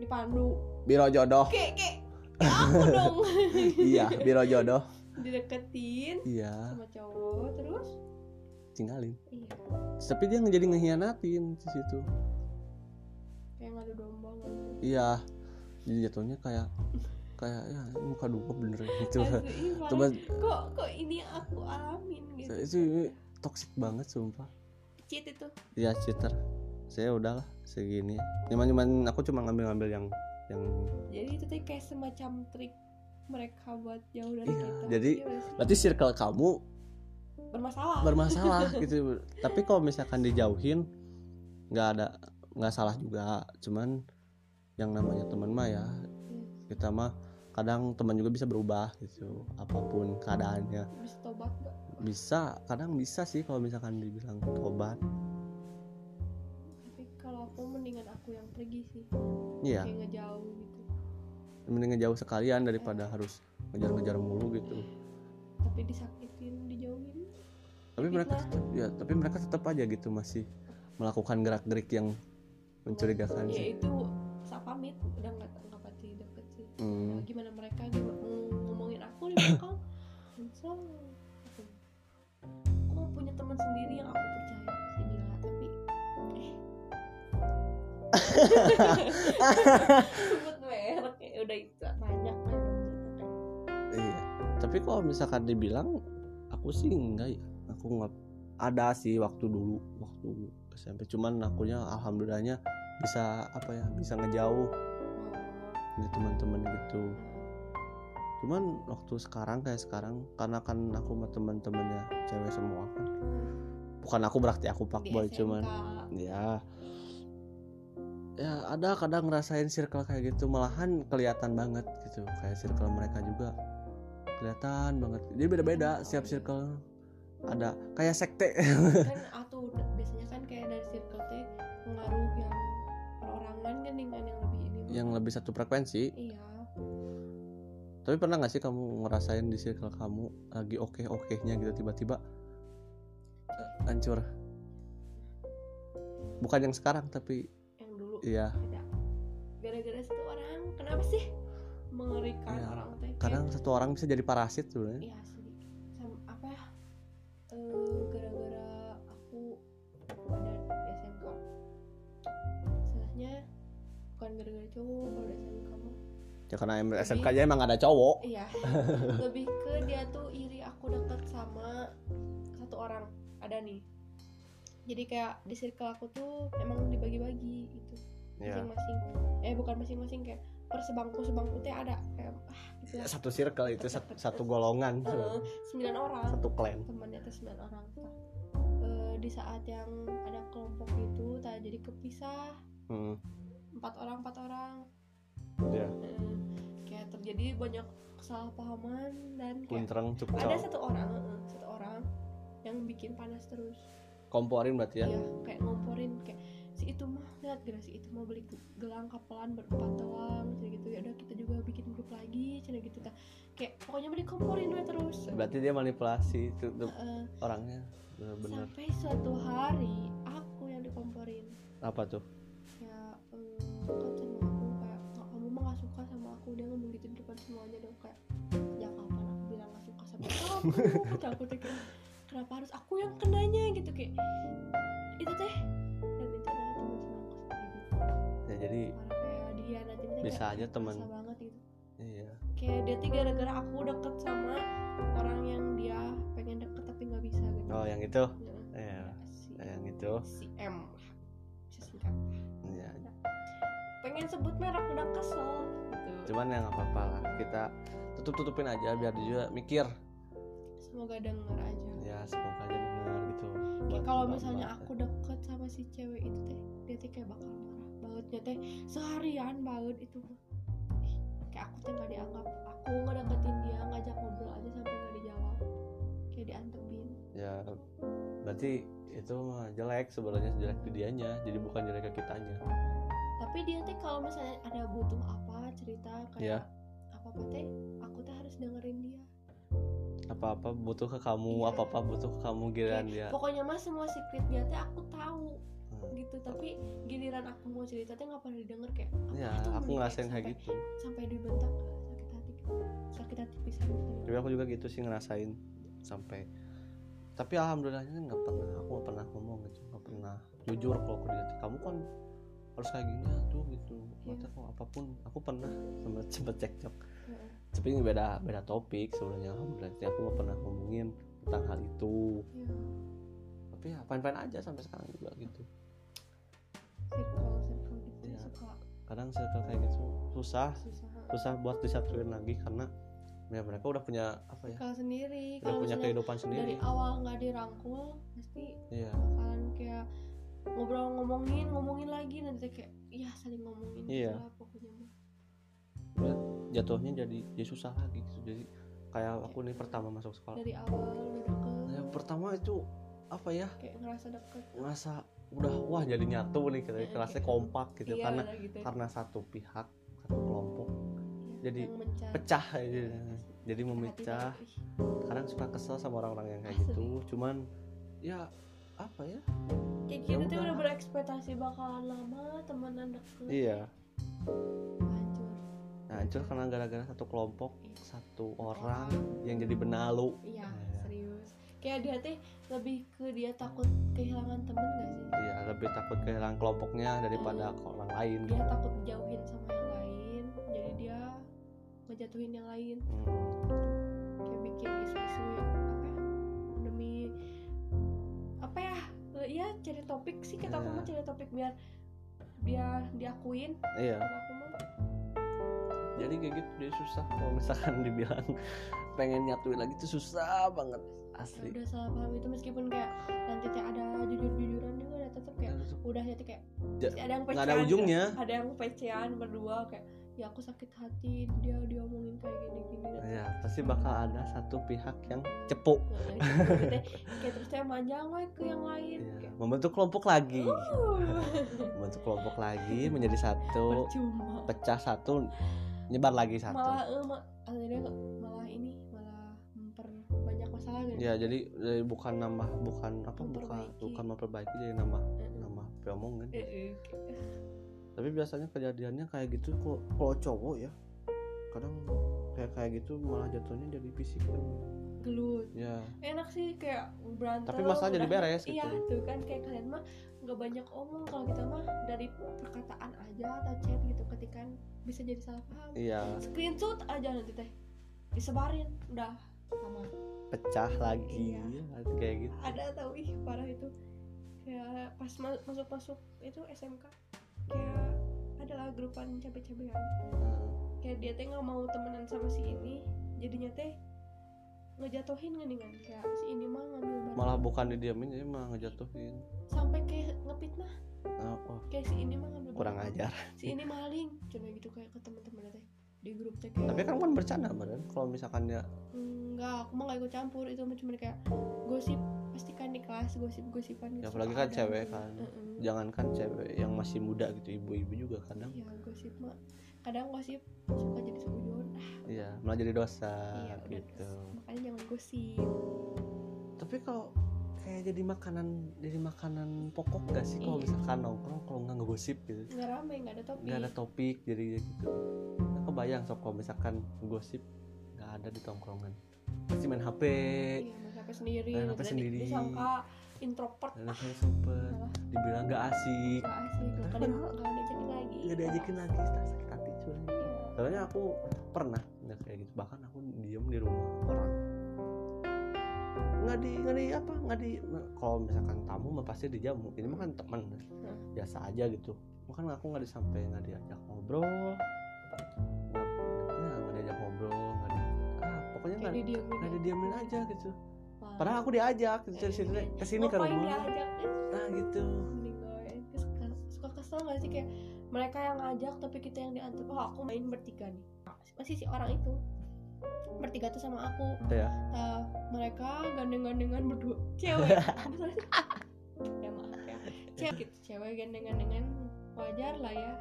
dipandu. Biro jodoh. Kek kayak aku dong. [laughs] Iya biro jodoh. Dideketin iya. sama cowok terus tinggalin. Iya. Tapi dia jadi ngehianatin di situ. Kayak ngadu domba ngadu iya. Jadi jatuhnya kayak kayak ya ini muka dua bener [laughs] gitu. Coba kok kok ini aku alamin gitu? Itu toxic banget sumpah. Cheat itu? Ya cheater. Saya udahlah segini. Cuman cuman aku cuma ngambil ngambil yang yang jadi itu tuh kayak semacam trik mereka buat jauh dari Iya, kita. jadi- Iya berarti circle kamu bermasalah. Bermasalah [laughs] gitu. Tapi kalau misalkan dijauhin nggak ada nggak salah juga. Cuman yang namanya teman mah ya Iya. kita mah kadang teman juga bisa berubah gitu. Apa pun keadaannya. Bisa tobat gak bisa kadang bisa sih kalau misalkan dibilang tobat. Tapi kalau aku mendingan aku yang pergi sih. Iya. Kayak ngejauh gitu. Mending ngejauh sekalian daripada harus ngejar-ngejar mulu gitu. Tapi disakitin dijauhin tapi mereka tetap ya tapi mereka tetap aja gitu masih melakukan gerak-gerik yang mencurigakan ya sih itu saat pamit udah nggak nggak pasti deket sih Hmm. Nah, gimana mereka mau ngomongin aku di belakang so aku punya teman sendiri yang aku percaya si Mila tapi eh sebut merek udah itu banyak cerita. Iya. Tapi kalau misalkan dibilang aku sih enggak ya. Aku nggak ada sih waktu dulu waktu SMP. Cuman akunya alhamdulillahnya bisa apa ya bisa ngejauh dari teman-teman gitu. Cuman waktu sekarang kayak sekarang karena kan aku sama teman-temannya cewek semua kan. Bukan aku berarti aku fuckboy cuman ya. Ya ada kadang ngerasain circle kayak gitu malahan kelihatan banget gitu. Kayak circle mereka juga kelihatan banget. Jadi beda-beda setiap circle ada kayak sekte. Kan atau biasanya kan kayak dari circle teh pengaruh yang perorangan kan dengan yang lebih ini yang lebih satu frekuensi. Iya. Tapi pernah nggak sih kamu ngerasain di circle kamu lagi oke oke nya gitu tiba-tiba eh, hancur? Bukan yang sekarang tapi yang dulu? Iya. Gara-gara satu orang kenapa sih mengerikan Iya, orang teh? Kadang satu orang bisa jadi parasit sebenarnya. Iya asli ya karena SMK aja emang ada cowok. Iya. [laughs] Lebih ke dia tuh iri aku deket sama satu orang. Ada nih. Jadi kayak di circle aku tuh emang dibagi-bagi gitu. Iya. masing-masing. Eh bukan masing-masing kayak per sebangku sebangku teh ada. Kayak ah gitu. Ya, lah. satu circle itu satu, satu golongan. Eh, sembilan orang. Satu clan temannya teh sembilan orang. Eh, di saat yang ada kelompok itu tak jadi kepisah. Hmm. empat orang empat orang ya Eh, kayak terjadi banyak kesalahpahaman dan kayak kuntreng cuk ada satu orang satu orang yang bikin panas terus. Komporin berarti ya? Iya, kayak ngomporin kayak si itu mah lihat gak si itu mau beli ge- gelang kapelan berempat doang gitu. Ya udah kita juga bikin grup lagi cina gitu ta. Kayak pokoknya mau dikomporin we terus. Berarti dia manipulasi itu Eh, orangnya bener-bener. Sampai suatu hari aku yang dikomporin. Apa tuh? Ya eh, semuanya dong kayak sejak kapan aku bilang gak suka sama kamu? Aku tuh kayak kenapa harus aku yang kenanya? Gitu kayak itu teh dan itu adalah teman semangku kayak gitu. Ya jadi kayak dia nanti Bisa aja teman. banget gitu. Iya. Kayak dia tuh gara-gara aku deket sama orang yang dia pengen deket tapi nggak bisa gitu. Oh yang itu? Ya, Iya. si, yang itu? si M. Bisa singkat ya pengen sebut merek udah kesel cuman yang apa apa lah. Kita tutup tutupin aja biar dia juga mikir. Semoga denger aja. Ya semoga aja denger gitu. Kayak kalau misalnya aku deket sama si cewek itu teh dia teh kayak bakal marah bautnya teh seharian baut itu. Kayak aku teh nggak dianggap. Aku nggak deketin dia ngajak ngobrol aja sampai nggak dijawab. Kayak diantepin. Ya berarti itu mah jelek sebenarnya jelek ke dianya. Jadi bukan jelek ke kitanya tapi dia teh kalau misalnya ada butuh apa cerita kayak apa apa teh aku teh harus dengerin dia. Apa apa butuh ke kamu Iya. apa apa butuh ke kamu giliran dia. pokoknya mah semua secret dia teh aku tahu Hmm. gitu. Tapi giliran aku mau cerita teh nggak pernah didengar kayak ya "Apa tuh aku ngerasain kayak sampai- gitu. sampai dibentak sakit hati sakit hati pisan gitu. tapi aku juga gitu sih ngerasain sampai. Tapi alhamdulillahnya nggak pernah aku nggak pernah ngomong gitu nggak pernah. Jujur kalau aku dilihat kamu kan harus kayak gini tuh gitu. Mata kok apa pun aku pernah sempet [laughs] sempet cekcok tapi ini beda beda topik sebenarnya. Alhamdulillah aku nggak pernah ngomongin tentang hal itu. Iya. tapi ya fine fine aja sampai sekarang juga gitu. Circle circle gitu Iya. suka. Kadang circle kayak gitu susah. Susah. Susah buat disatuin lagi karena ya mereka udah punya apa ya kalau sendiri. udah kalau punya kehidupan dari sendiri. awal nggak dirangkul pasti iya. bakalan kayak ngobrol ngomongin ngomongin lagi nanti kayak iya saling ngomongin Iya. gitu lah pokoknya mah. jatuhnya jadi jadi susah lagi gitu. Jadi kayak aku nih pertama masuk sekolah. Dari awal udah deket. Yang pertama itu apa ya? Kayak ngerasa deket. Ngerasa udah wah jadi nyatu nih kita Iya, kelasnya gitu. kompak gitu. iya karena gitu. karena satu pihak satu kelompok. Iya, jadi pecah aja. Iya, jadi memecah. kadang suka kesel sama orang-orang yang kayak Asli. gitu. Cuman ya apa ya kayak Ya gitu tuh udah. berekspektasi bakalan lama temenan deket. Iya. Hancur. Nah hancur karena gara-gara satu kelompok Iya. satu orang yang jadi benalu. Iya Iya. serius. Kayak dia teh lebih ke dia takut kehilangan temen gak sih? Iya lebih takut kehilangan kelompoknya daripada ke orang lain. Dia takut dijauhin sama yang lain jadi dia ngejatuhin yang lain. Hmm. kayak bikin isu-isu yang apa ya demi apa ya ya cari topik sih kata aku Iya. mah cari topik biar biar diakuin. Iya. Aku jadi kayak gitu dia susah kalau misalkan dibilang [laughs] pengen nyatuin lagi tuh susah banget. Ya asli. Udah salah paham itu meskipun kayak nanti teh ada jujur-jujuran juga udah tetap kayak udah jadi kayak Ja- pasti ada yang nggak ada ujungnya. ada yang pecean berdua kayak ya aku sakit hati dia diomongin kayak gini gini ya pasti bakal ada satu pihak yang cepuk kayak terus saya manjang ke yang lain? Kayak membentuk kelompok lagi. Uh, [laughs] membentuk kelompok lagi menjadi satu percuma. pecah satu nyebar lagi satu. Malah eh, ma- akhirnya malah ini malah memperbanyak masalah gitu. Ya jadi bukan nambah bukan apa bukan bukan memperbaiki jadi nambah Eh, nambah omongan eh, tapi biasanya kejadiannya kayak gitu kok kalau cowok ya. Kadang kayak kayak gitu malah jatuhnya jadi fisik kan gelut. Ya. Enak sih kayak berantem Tapi masalah jadi beres gitu. iya tuh kan. Kayak kalian mah nggak banyak omong kalau kita mah dari perkataan aja atau chat gitu ketika bisa jadi salah paham. Iya. Screenshot aja nanti teh disebarin udah sama pecah lagi. Iya. ya, kayak gitu. Ada tau ih parah itu. Kayak pas ma- masuk masuk itu SMK kayak adalah grupan cabe-cabean. Nah, kayak dia teh nggak mau temenan sama si ini jadinya teh ngejatuhin geningan kayak si ini mah ngambil barang. Malah bukan didiamin jadi malah ngejatuhin. Sampai kayak ngefitnah nah, oh, kayak si ini mah ngambil kurang barang. ajar. Si ini maling cuma gitu kayak ke teman-teman teh. Di grup teh kayak tapi kan kan bercanda badan kalau misalkan dia enggak aku mah gak ikut campur. Itu mah cuma kayak gosip pasti kan di kelas gosip-gosipan ya gitu. Apalagi kan cewek kan. Heeh. jangankan cewek yang masih muda gitu ibu-ibu juga kadang. Iya gosip mah kadang gosip suka jadi ah iya malah jadi dosa iya gitu. terus. makanya jangan gosip. Tapi kalau kayak jadi makanan jadi makanan pokok gak sih? Kalau Iya. misalkan nongkrong kalau nggak ngegosip gitu. Nggak rame nggak ada topik. Nggak ada topik jadi gitu. Nah, kebayang sok kalau misalkan gosip nggak ada di tongkrongan. Pasti main HP iya HP sendiri Main HP sendiri. disangka introvert. Sempet Malah. dibilang gak asik. Nggak asik nggak ada nggak ada jadi lagi. Nggak diajakin lagi sakit hati cuy. Iya. soalnya aku pernah nggak kayak gitu. Bahkan aku diem di rumah orang. Nggak di nggak di apa nggak di kalau misalkan tamu mah pasti dijamu. Ini mah kan teman Hmm. biasa aja gitu. Bahkan aku nggak disampai nggak diajak ngobrol. Nggak ya, diajak ngobrol nggak di ah pokoknya nggak nggak didiamin aja gitu Wah. padahal aku diajak gitu dari sini ke sini ke rumah. diajak? Nah gitu. Suka- kesel gak sih? Kayak mereka yang ngajak tapi kita yang diantar. Oh aku main bertiga nih. Masih si orang itu. Bertiga tuh sama aku. Ya Nah, mereka gandeng-gandengan berdua. Cewek. [laughs] Ya maaf ya. Cewek gitu. Cewek gandengan-gandengan wajar lah ya.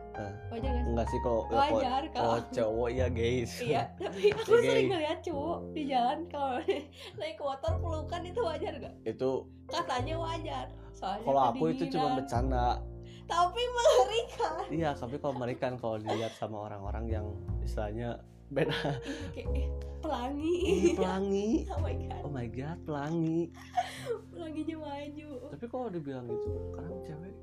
Wajar gak sih? Enggak sih kalau kalau wajar kalau kalau cowok ya guys. Iya [laughs] tapi aku Oke. sering ngeliat cowok di jalan kalau [laughs] naik motor pelukan itu wajar gak itu katanya wajar soalnya kalau aku itu cuma bercanda. Tapi mengerikan iya tapi kalau merikan kalau dilihat sama orang-orang yang istilahnya beda. Iya, kayak eh, pelangi. Ini pelangi. Oh my god. Oh my god pelangi. Pelanginya maju. Tapi kalau dibilang gitu kadang cewek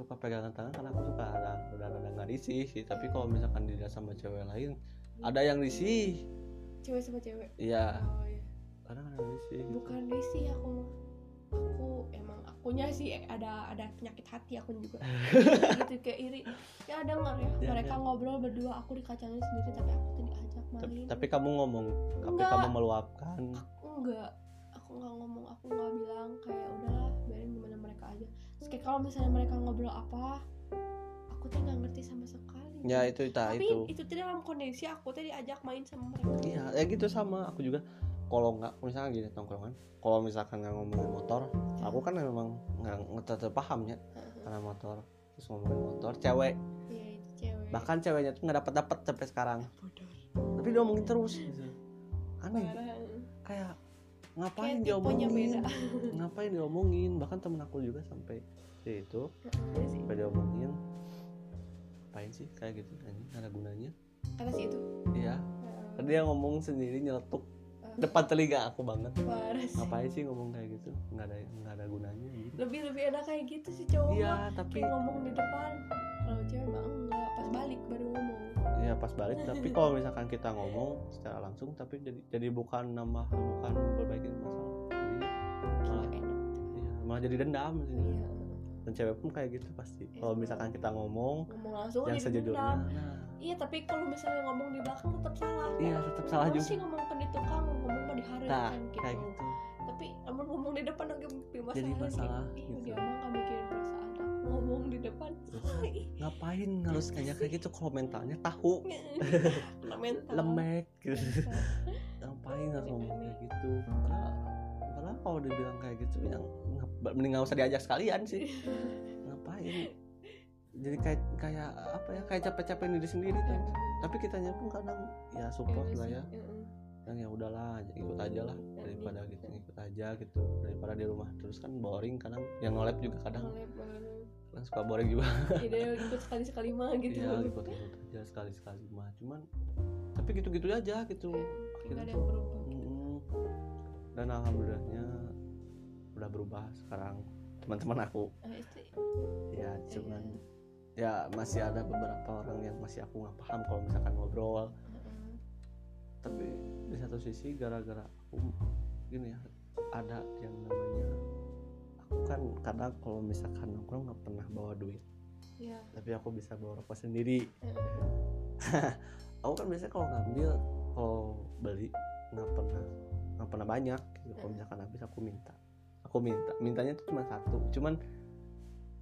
suka pegangan tangan karena aku suka ada udah ada nggak risih sih. Tapi kalau misalkan dilihat sama cewek lain ada yang risih. Cewek sama cewek? Iya. Oh iya. Kadang ada risih gitu. bukan risih aku mah. Aku emang aku akunya sih ada ada penyakit hati aku juga. [laughs] Gitu kayak iri. Ya dengar ya? Ya, mereka ya. ngobrol berdua aku dikacangin sendiri tapi aku tuh diajak tapi, main. tapi kamu ngomong tapi Enggak. kamu meluapkan. Enggak aku nggak ngomong aku nggak bilang kayak udahlah biarin gimana Terus kayak kalau misalnya mereka ngobrol apa aku tuh nggak ngerti sama sekali. Ya itu tak tapi itu. itu tuh dalam kondisi aku tuh diajak main sama mereka. Iya ya gitu sama. Aku juga kalau nggak misalnya gini tongkrongan. Kalau misalkan nggak ngomongin motor aku kan memang nggak nggak tetap pahamnya karena motor terus ngomongin motor cewek. Iya itu cewek. Bahkan ceweknya tuh nggak dapat dapat sampai sekarang. Bodoh. Tapi dia ngomongin terus gitu. Aneh. Kayak kayak ngapain tipenya diomongin? beda. Ngapain diomongin? Bahkan temen aku juga sampai ya itu. Iya sih. sampai diomongin. Ngapain sih? Kayak gitu. Ini ada gunanya. Kata si itu? Iya. Tadi dia ngomong sendiri nyeletuk. Eh, depan telinga aku banget. Parah sih. Ngapain sih ngomong kayak gitu? Nggak ada nggak ada gunanya gitu. Lebih lebih enak kayak gitu sih cowok iya tapi kayak ngomong di depan. Kalau cewek mah enggak. Pas balik baru ngomong ya pas balik. [laughs] Tapi kalau misalkan kita ngomong secara langsung tapi jadi jadi bukan nambah bukan memperbaiki masalah. Jadi malah iya, malah jadi dendam sih iya. Dan cewek pun kayak gitu pasti. Kalau misalkan kita ngomong ngomong langsung yang sejujurnya. dendam. nah. Iya tapi kalau misalnya ngomong di belakang tetap salah. Iya tetap salah juga. sih ngomong ke di tukang ngomong mah diharapkan nah gitu. kayak gitu. tapi namun ngomong di depan lagi masalah Jadi masalah, gitu. dia mah nggak mikirin perasaan aku ngomong di depan. Ngapain ngalus kayak kayak gitu? Kalau mentalnya tahu. [laughs] Mental. Lemek. Gitu [laughs] ngapain harus ngomong kayak gitu? Padahal padahal kalau dibilang kayak gitu yang mending nggak usah diajak sekalian sih. [laughs] Ngapain? Jadi kayak kayak apa ya? Kayak capek-capekin diri sendiri kan tapi kitanya pun kadang. Ya support Iya lah sih, ya. Mm-mm. yang ya udahlah ikut aja lah. Daripada gitu ikut aja gitu. Daripada di rumah terus kan boring kadang. Yang nolep juga kadang Kadang suka boring juga. [laughs] Ide ikut sekali sekali mah gitu. Iya ikut ikut aja sekali sekali mah. Cuman tapi gitu gitu aja gitu. Akhirnya ada tuh yang berubah. Dan alhamdulillahnya udah berubah sekarang. Teman-teman aku. Itu ya? Cuman ya masih ada beberapa orang yang masih aku nggak paham kalau misalkan ngobrol. Tapi di satu sisi gara-gara aku gini ya ada yang namanya aku kan kadang kalau misalkan nongkrong nggak pernah bawa duit. Iya. tapi aku bisa bawa rokok sendiri. Mm-mm. aku kan biasanya kalau ngambil kalau beli nggak pernah nggak pernah banyak gitu. Kalau misalkan habis aku minta. Aku minta mintanya tuh cuma satu. Cuman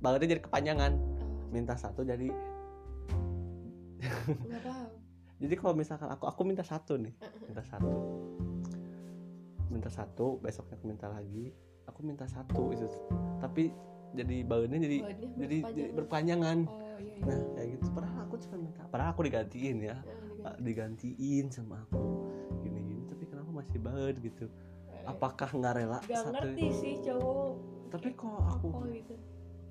bangetnya jadi kepanjangan. Oh, minta satu jadi [laughs] jadi kalau misalkan aku aku minta satu nih. Minta satu. Minta satu besoknya aku minta lagi aku minta satu itu. Tapi jadi bahannya jadi Oh, jadi, jadi berkepanjangan. berpanjangan oh iya iya. Nah kayak gitu. Padahal aku cuma minta. Padahal aku digantiin ya. Ah, diganti. Pak, digantiin sama aku. Gini gini tapi kenapa masih banget gitu? Eh, apakah nggak rela nggak satu ngerti sih cowok. Tapi kok aku apa gitu?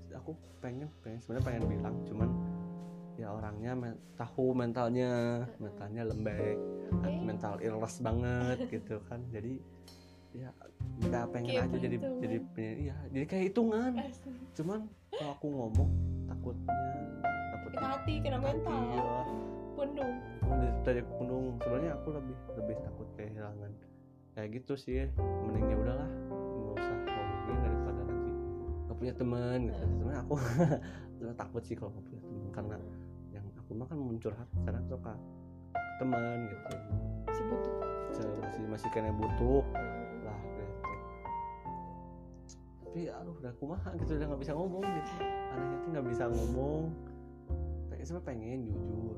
aku pengen pengen sebenarnya pengen bilang cuman ya orangnya men- tahu mentalnya. Mentalnya lembek Oke. mental illness banget gitu kan. Jadi ya nggak pengen Kayak aja jadi perhitungan. jadi pengen- iya jadi kayak hitungan. Asli. cuman kalau aku ngomong takutnya takut Kita hati kena mental. iya pundung. Dari gunung sebenarnya aku lebih lebih takut kehilangan. Kayak gitu sih mending ya udahlah. Nggak usah ngomongin daripada nanti nggak punya teman gitu. Hmm. sebenarnya aku [laughs] takut sih kalau nggak punya teman. Karena yang aku mah kan mencurhat sekarang suka teman gitu. Si butuh. Masih masih kena butuh tapi aduh udah kumaha gitu udah nggak bisa ngomong gitu anehnya tuh nggak bisa ngomong. Pengen sebenarnya pengen jujur.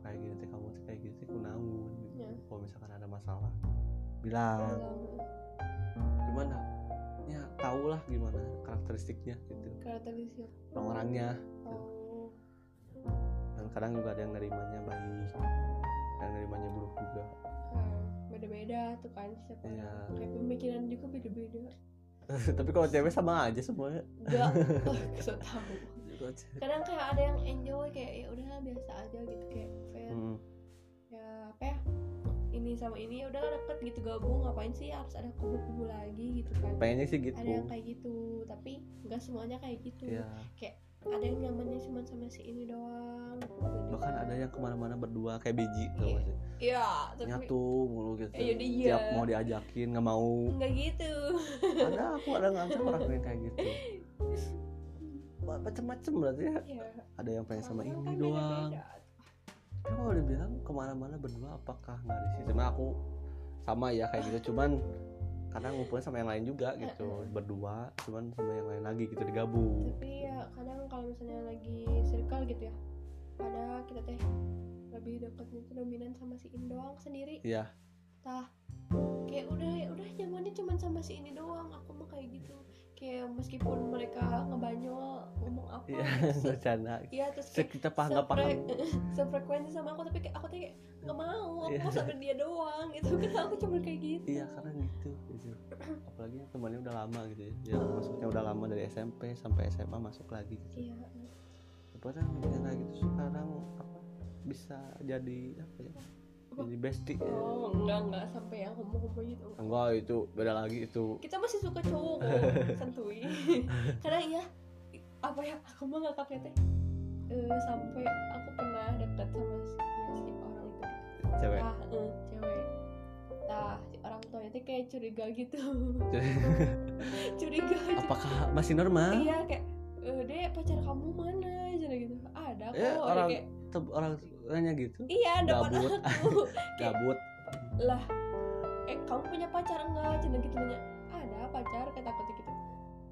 Kayak gitu teh kamu tuh kayak gitu teh kunaon gitu. Ya. kalau misalkan ada masalah bilang. Gimana ya tau lah gimana karakteristiknya gitu. Karakteristik. Orang-orangnya oh. Dan kadang juga ada yang nerimanya baik yang nerimanya buruk juga. Ah, beda-beda tuh kan siapa Iya. kayak pemikiran juga beda-beda [laughs] tapi kalau cewek sama aja semuanya. Enggak. [laughs] So tahu. Cewek- kadang kayak ada yang enjoy kayak ya udah biasa aja gitu kayak fair. Hmm. ya apa ya ini sama ini ya udah deket gitu gabung ngapain sih harus ada kubu-kubu lagi gitu kan. Pengennya sih gitu ada yang kayak gitu tapi nggak semuanya kayak gitu. Ya ada yang nyamannya cuma sama si ini doang bahkan ada yang ke mana-mana berdua kayak biji tau Iya. gak sih ya tapi nyatu mulu gitu Eh, yaudah iya. tiap mau diajakin nggak mau nggak gitu ada aku ada nggak orang yang kayak gitu macem-macem berarti ya Iya. ada yang pengen sama ini kan doang beda-beda. Tapi kalau dibilang ke mana-mana berdua apakah nggak di situ? Cuma aku sama ya kayak gitu. Cuman kadang ngumpulnya sama yang lain juga gitu. Berdua, cuman sama yang lain lagi gitu digabung. tapi ya kadang kalau misalnya lagi circle gitu ya ada kita teh lebih deketnya itu dominan sama si ini doang sendiri Iya. tah kayak udah ya udah nyamannya cuman sama si ini doang aku mah kayak gitu kayak meskipun mereka ngebanyol ngomong apa Iya, [laughs] [laughs] bercanda. iya terus kayak Kita paham nggak paham. sefre- [laughs] sefrekuensi sama aku tapi kayak aku tuh kayak nggak mau aku Iya. mau sama dia doang gitu kan aku cuma kayak gitu Iya karena gitu, gitu. Apalagi temannya udah lama gitu ya. Yang masuknya udah lama dari SMP sampai SMA masuk lagi. Gitu. iya Padahal yang kayak gitu sekarang apa bisa jadi apa ya? Jadi bestie. oh enggak enggak sampai yang homo-homo gitu Enggak itu beda lagi itu. kita masih suka cowok kok [laughs] santuy karena iya apa ya aku mah ngakaknya teh eh, sampai aku pernah dekat sama si, ya, si orang itu Cewek. ah eh, cewek nah si orang tuanya teh kayak curiga gitu [laughs] curiga aja. Apakah masih normal? iya kayak eh, dek pacar kamu mana jadi gitu ada kok Eh, Ada orang kayak, Tep- orang nanya gitu. iya depan Gabut. [laughs] Gabut. lah eh kamu punya pacar enggak cina gitu nanya ada pacar kata tuh gitu.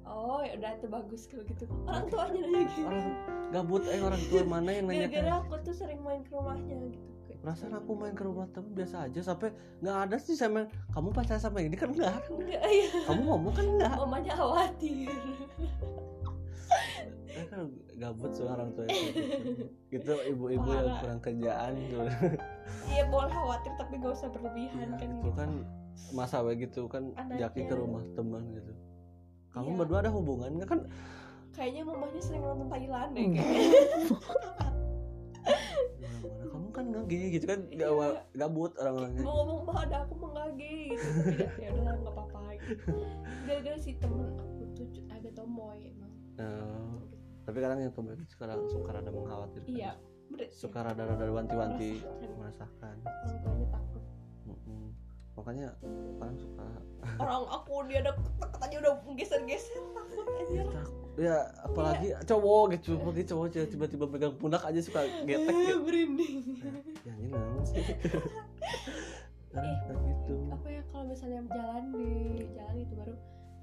Oh ya udah tuh bagus kalau gitu. Orang tuanya nanya gitu. Orang gabut eh orang tua mana yang nanya gara-gara kayak aku tuh sering main ke rumahnya gitu. Perasaan aku main ke rumah temen biasa aja sampai nggak ada sih sama kamu pacaran sama ini kan enggak enggak ya kamu ngomong kan enggak mamanya khawatir [laughs] Eh, kan gabut sih orang tua itu. [laughs] Gitu ibu-ibu yang kurang kerjaan gitu. Iya boleh khawatir tapi gak usah berlebihan Iya, kan itu gitu. Kan masa we gitu kan Anaknya. jaki ke rumah teman gitu. Kamu Iya. berdua ada hubungan nggak kan kayaknya mamanya sering nonton Thailand deh Hmm. kayaknya. Mana kamu kan nggak gini gitu kan? Iya. gak gabut orang-orangnya mau ngomong bah ada aku mah nggak gay gitu. Tapi ya- ya udahlah nggak apa-apa gitu. Gara-gara si temen aku tuh agak tomboy emang. Nah, tapi kadang yang kemarin sekarang suka rada mengkhawatirkan. Iya suka rada-rada wanti-wanti Merasakan. orang tuanya takut. Mm-mm. makanya kadang suka. Orang aku dia deket-deket aja udah geser-geser takut aja. Ya apalagi cowok gitu. Apalagi cowok tiba-tiba pegang pundak aja suka getek Eh, gitu. merinding ya ini Kadang Ih. kayak gitu. apa ya kalau misalnya jalan di jalan itu baru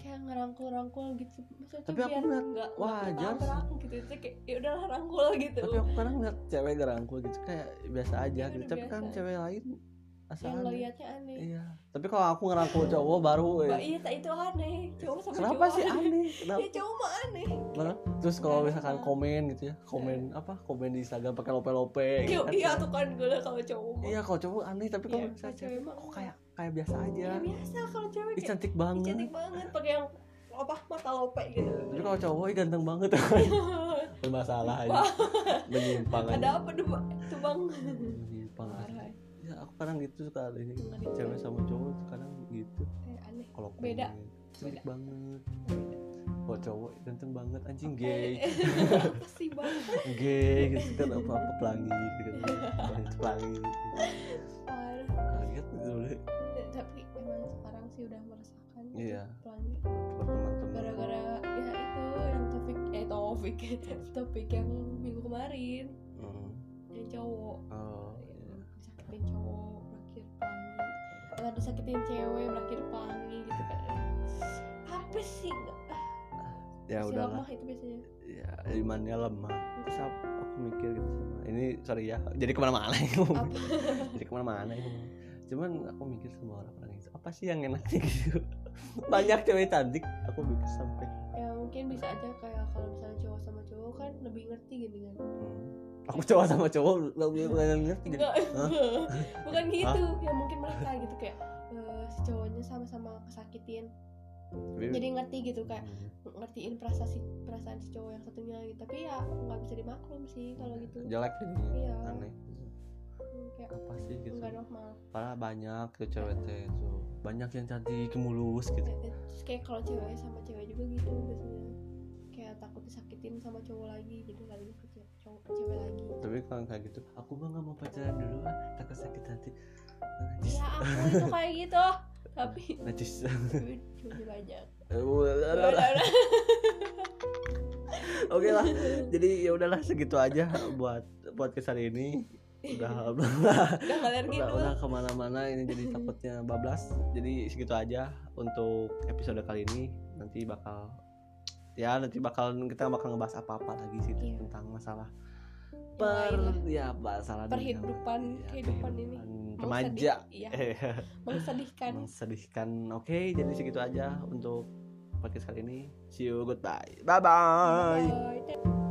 kayak ngerangkul-rangkul gitu. Maksudnya Tapi aku ngeliat nggak wajar ketabrak gitu. Itu kayak ya udahlah rangkul gitu. Tapi aku kadang ngeliat cewek gerangkul gitu kayak biasa aja Iya, gitu. Tapi kan cewek lain asal yang aneh. liatnya aneh. Iya. Tapi kalau aku ngerangkul cowok baru eh, iya itu aneh. Cowok sama kenapa cowok sih aneh. kenapa? Ya cowok mah aneh. Mana? terus kalau misalkan komen gitu ya komen apa? Komen di Instagram pakai lope-lope Iya, gitu kan. iya tuh kan gue kalau cowok mah. Iya kalau cowok aneh tapi kalau Iya, misalnya kalau cewek cewek mah kok kayak kayak biasa aja. Ya biasa kalau cewek Ih, kayak cantik "Ih, banget. cantik banget pakai yang apa mata lope gitu. Tapi kalau cowok ih, ganteng banget. [laughs] Bermasalah aja [laughs] menyimpang aja. Ada apa tuh bang? Menyimpang ya aku kadang gitu suka ada ini cewek sama cowok kadang gitu. Eh, aneh. Kalau Beda. cantik Beda. banget kalau cowok ganteng banget anjing gay [laughs] bang gay gitu kan apa apa pelangi gitu kan. Pelangi pelangi parah. Kaget gitu deh Eh, tapi emang sekarang sih udah merasakan gitu, Iya. pelangi. Buat gara-gara ya itu yang topik eh topik [laughs] topik yang minggu kemarin. Hmm. yang cowok. Oh Ya, iya. disakitin cowok berakhir pelangi. Atau disakitin cewek berakhir pelangi gitu kan. [laughs] Apa sih ya Masih udahlah. lemah itu biasanya. Ya imannya lemah. Terus aku, aku mikir gitu sama ini sorry ya jadi ke mana-mana [laughs] jadi ke mana-mana cuman aku mikir sama orang-orang itu apa sih yang enaknya [laughs] gitu. Banyak cewek cantik aku mikir sampai. Ya mungkin bisa aja kayak kalau misalnya cowok sama cowok kan lebih ngerti gitu kan. Hmm, aku cowok sama cowok lebih ngerti gitu. Hah? [laughs] bukan gitu ya mungkin mereka gitu kayak eh, si cowoknya sama-sama kesakitin Tapi- jadi ngerti gitu kayak Hmm, ngertiin perasaan si perasaan si cowok yang satunya gitu. Tapi ya nggak bisa dimaklum sih kalau gitu. Jelek jadi Iya. aneh. Hmm, kayak apa sih gitu? nggak normal. Padahal banyak tuh cewek teh tuh. Banyak yang cantik mulus gitu. Kayak- terus kayak kalau cewek sama cewek juga gitu biasanya. Kayak takut disakitin sama cowok lagi jadi lari ke ce- cowok cewek lagi. Tapi kalau kayak gitu aku mah nggak mau pacaran dulu ah takut sakit hati. Najis ya aku itu kayak gitu tapi najis. [laughs] cuma banyak [laughs] oke lah jadi ya udahlah segitu aja buat podcast hari ini. Udah [laughs] udah udah, udah ke mana-mana ini jadi takutnya bablas. Jadi segitu aja untuk episode kali ini. Nanti bakal ya nanti bakal kita bakal ngebahas apa-apa lagi sih Iya. tentang masalah per ya masalah di- Perhidupan, ya, kehidupan ini. remaja. sedih, iya. Mensedihkan. mensedihkan oke jadi segitu aja untuk podcast kali ini. See you goodbye. Bye bye Bye.